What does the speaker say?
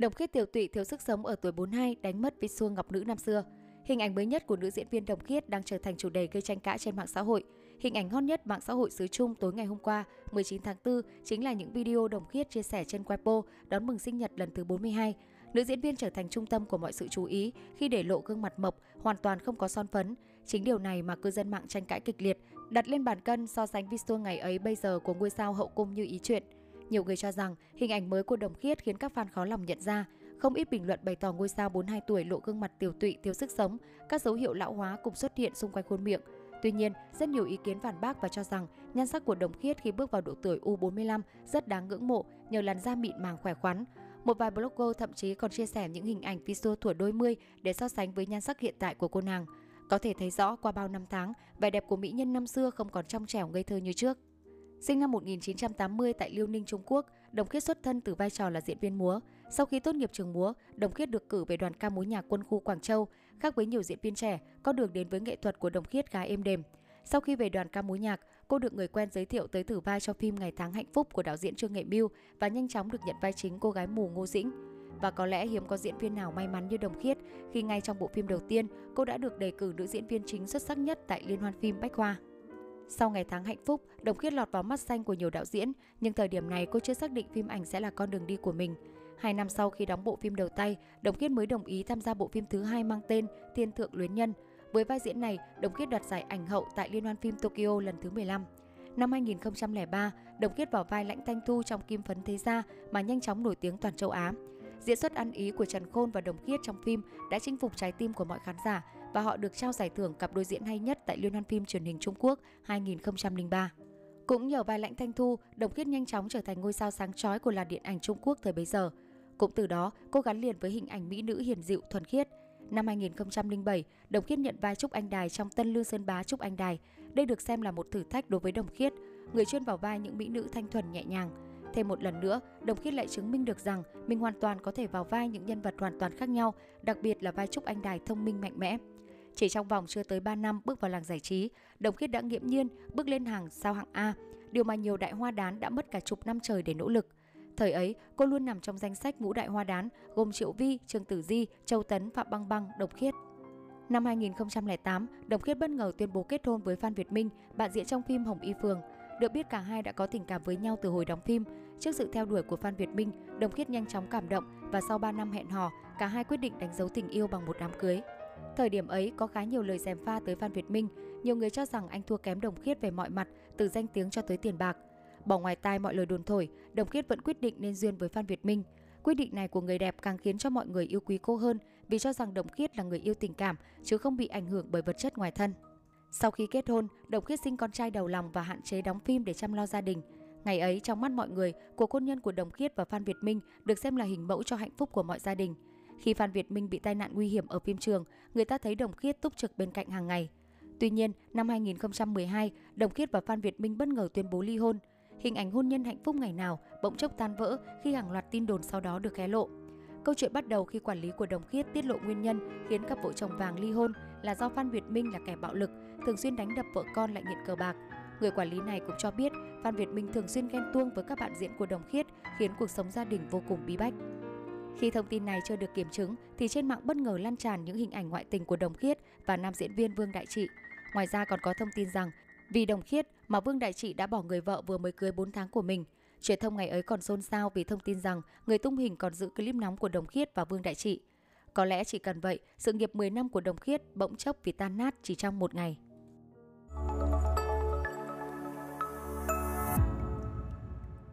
Đồng Khiết tiểu tụy thiếu sức sống ở tuổi 42 đánh mất vị xua ngọc nữ năm xưa. Hình ảnh mới nhất của nữ diễn viên Đồng Khiết đang trở thành chủ đề gây tranh cãi trên mạng xã hội. Hình ảnh hot nhất mạng xã hội xứ Trung tối ngày hôm qua, 19 tháng 4, chính là những video Đồng Khiết chia sẻ trên Weibo đón mừng sinh nhật lần thứ 42. Nữ diễn viên trở thành trung tâm của mọi sự chú ý khi để lộ gương mặt mộc, hoàn toàn không có son phấn. Chính điều này mà cư dân mạng tranh cãi kịch liệt, đặt lên bàn cân so sánh video ngày ấy bây giờ của ngôi sao hậu cung như ý chuyện. Nhiều người cho rằng hình ảnh mới của Đồng Khiết khiến các fan khó lòng nhận ra. Không ít bình luận bày tỏ ngôi sao 42 tuổi lộ gương mặt tiểu tụy, thiếu sức sống, các dấu hiệu lão hóa cùng xuất hiện xung quanh khuôn miệng. Tuy nhiên, rất nhiều ý kiến phản bác và cho rằng nhan sắc của Đồng Khiết khi bước vào độ tuổi U45 rất đáng ngưỡng mộ nhờ làn da mịn màng khỏe khoắn. Một vài blogger thậm chí còn chia sẻ những hình ảnh video tuổi đôi mươi để so sánh với nhan sắc hiện tại của cô nàng. Có thể thấy rõ qua bao năm tháng, vẻ đẹp của mỹ nhân năm xưa không còn trong trẻo ngây thơ như trước. Sinh năm 1980 tại Liêu Ninh, Trung Quốc, Đồng Khiết xuất thân từ vai trò là diễn viên múa. Sau khi tốt nghiệp trường múa, Đồng Khiết được cử về đoàn ca múa nhạc quân khu Quảng Châu. Khác với nhiều diễn viên trẻ, có đường đến với nghệ thuật của Đồng Khiết gái êm đềm. Sau khi về đoàn ca múa nhạc, cô được người quen giới thiệu tới thử vai cho phim Ngày tháng hạnh phúc của đạo diễn Trương Nghệ Mưu và nhanh chóng được nhận vai chính cô gái mù Ngô Dĩnh. Và có lẽ hiếm có diễn viên nào may mắn như Đồng Khiết khi ngay trong bộ phim đầu tiên, cô đã được đề cử nữ diễn viên chính xuất sắc nhất tại Liên hoan phim Bách Khoa. Sau ngày tháng hạnh phúc, Đồng Khiết lọt vào mắt xanh của nhiều đạo diễn, nhưng thời điểm này cô chưa xác định phim ảnh sẽ là con đường đi của mình. Hai năm sau khi đóng bộ phim đầu tay, Đồng Khiết mới đồng ý tham gia bộ phim thứ hai mang tên Thiên Thượng Luyến Nhân. Với vai diễn này, Đồng Khiết đoạt giải ảnh hậu tại Liên hoan phim Tokyo lần thứ 15. Năm 2003, Đồng Khiết vào vai Lãnh Thanh Thu trong Kim Phấn Thế Gia mà nhanh chóng nổi tiếng toàn châu Á. Diễn xuất ăn ý của Trần Khôn và Đồng Khiết trong phim đã chinh phục trái tim của mọi khán giả và họ được trao giải thưởng cặp đôi diễn hay nhất tại Liên hoan phim truyền hình Trung Quốc 2003. Cũng nhờ vai Lãnh Thanh Thu, Đồng Khiết nhanh chóng trở thành ngôi sao sáng chói của làn điện ảnh Trung Quốc thời bấy giờ. Cũng từ đó, cô gắn liền với hình ảnh mỹ nữ hiền dịu thuần khiết. Năm 2007, Đồng Khiết nhận vai Trúc Anh Đài trong Tân Lương Sơn Bá Trúc Anh Đài. Đây được xem là một thử thách đối với Đồng Khiết, người chuyên vào vai những mỹ nữ thanh thuần nhẹ nhàng. Thêm một lần nữa, Đồng Khiết lại chứng minh được rằng mình hoàn toàn có thể vào vai những nhân vật hoàn toàn khác nhau, đặc biệt là vai Trúc Anh Đài thông minh mạnh mẽ. Chỉ trong vòng chưa tới 3 năm bước vào làng giải trí, Đồng Khiết đã nghiễm nhiên bước lên hàng sao hạng A, điều mà nhiều đại hoa đán đã mất cả chục năm trời để nỗ lực. Thời ấy, cô luôn nằm trong danh sách ngũ đại hoa đán gồm Triệu Vi, Trương Tử Di, Châu Tấn, Phạm Băng Băng, Đồng Khiết. Năm 2008, Đồng Khiết bất ngờ tuyên bố kết hôn với Phan Việt Minh, bạn diễn trong phim Hồng Y Phường. Được biết cả hai đã có tình cảm với nhau từ hồi đóng phim. Trước sự theo đuổi của Phan Việt Minh, Đồng Khiết nhanh chóng cảm động và sau 3 năm hẹn hò, cả hai quyết định đánh dấu tình yêu bằng một đám cưới. Thời điểm ấy có khá nhiều lời dèm pha tới Phan Việt Minh, nhiều người cho rằng anh thua kém Đồng Khiết về mọi mặt, từ danh tiếng cho tới tiền bạc. Bỏ ngoài tai mọi lời đồn thổi, Đồng Khiết vẫn quyết định nên duyên với Phan Việt Minh. Quyết định này của người đẹp càng khiến cho mọi người yêu quý cô hơn vì cho rằng Đồng Khiết là người yêu tình cảm chứ không bị ảnh hưởng bởi vật chất ngoài thân. Sau khi kết hôn, Đồng Khiết sinh con trai đầu lòng và hạn chế đóng phim để chăm lo gia đình. Ngày ấy, trong mắt mọi người, cuộc hôn nhân của Đồng Khiết và Phan Việt Minh được xem là hình mẫu cho hạnh phúc của mọi gia đình. Khi Phan Việt Minh bị tai nạn nguy hiểm ở phim trường, người ta thấy Đồng Khiết túc trực bên cạnh hàng ngày. Tuy nhiên, năm 2012, Đồng Khiết và Phan Việt Minh bất ngờ tuyên bố ly hôn. Hình ảnh hôn nhân hạnh phúc ngày nào bỗng chốc tan vỡ khi hàng loạt tin đồn sau đó được hé lộ. Câu chuyện bắt đầu khi quản lý của Đồng Khiết tiết lộ nguyên nhân khiến cặp vợ chồng vàng ly hôn là do Phan Việt Minh là kẻ bạo lực, thường xuyên đánh đập vợ con lại nghiện cờ bạc. Người quản lý này cũng cho biết Phan Việt Minh thường xuyên ghen tuông với các bạn diễn của Đồng Khiết khiến cuộc sống gia đình vô cùng bí bách. Khi thông tin này chưa được kiểm chứng thì trên mạng bất ngờ lan tràn những hình ảnh ngoại tình của Đồng Khiết và nam diễn viên Vương Đại Trị. Ngoài ra còn có thông tin rằng vì Đồng Khiết mà Vương Đại Trị đã bỏ người vợ vừa mới cưới 4 tháng của mình. Truyền thông ngày ấy còn xôn xao vì thông tin rằng người tung hình còn giữ clip nóng của Đồng Khiết và Vương Đại Trị. Có lẽ chỉ cần vậy, sự nghiệp 10 năm của Đồng Khiết bỗng chốc vì tan nát chỉ trong một ngày.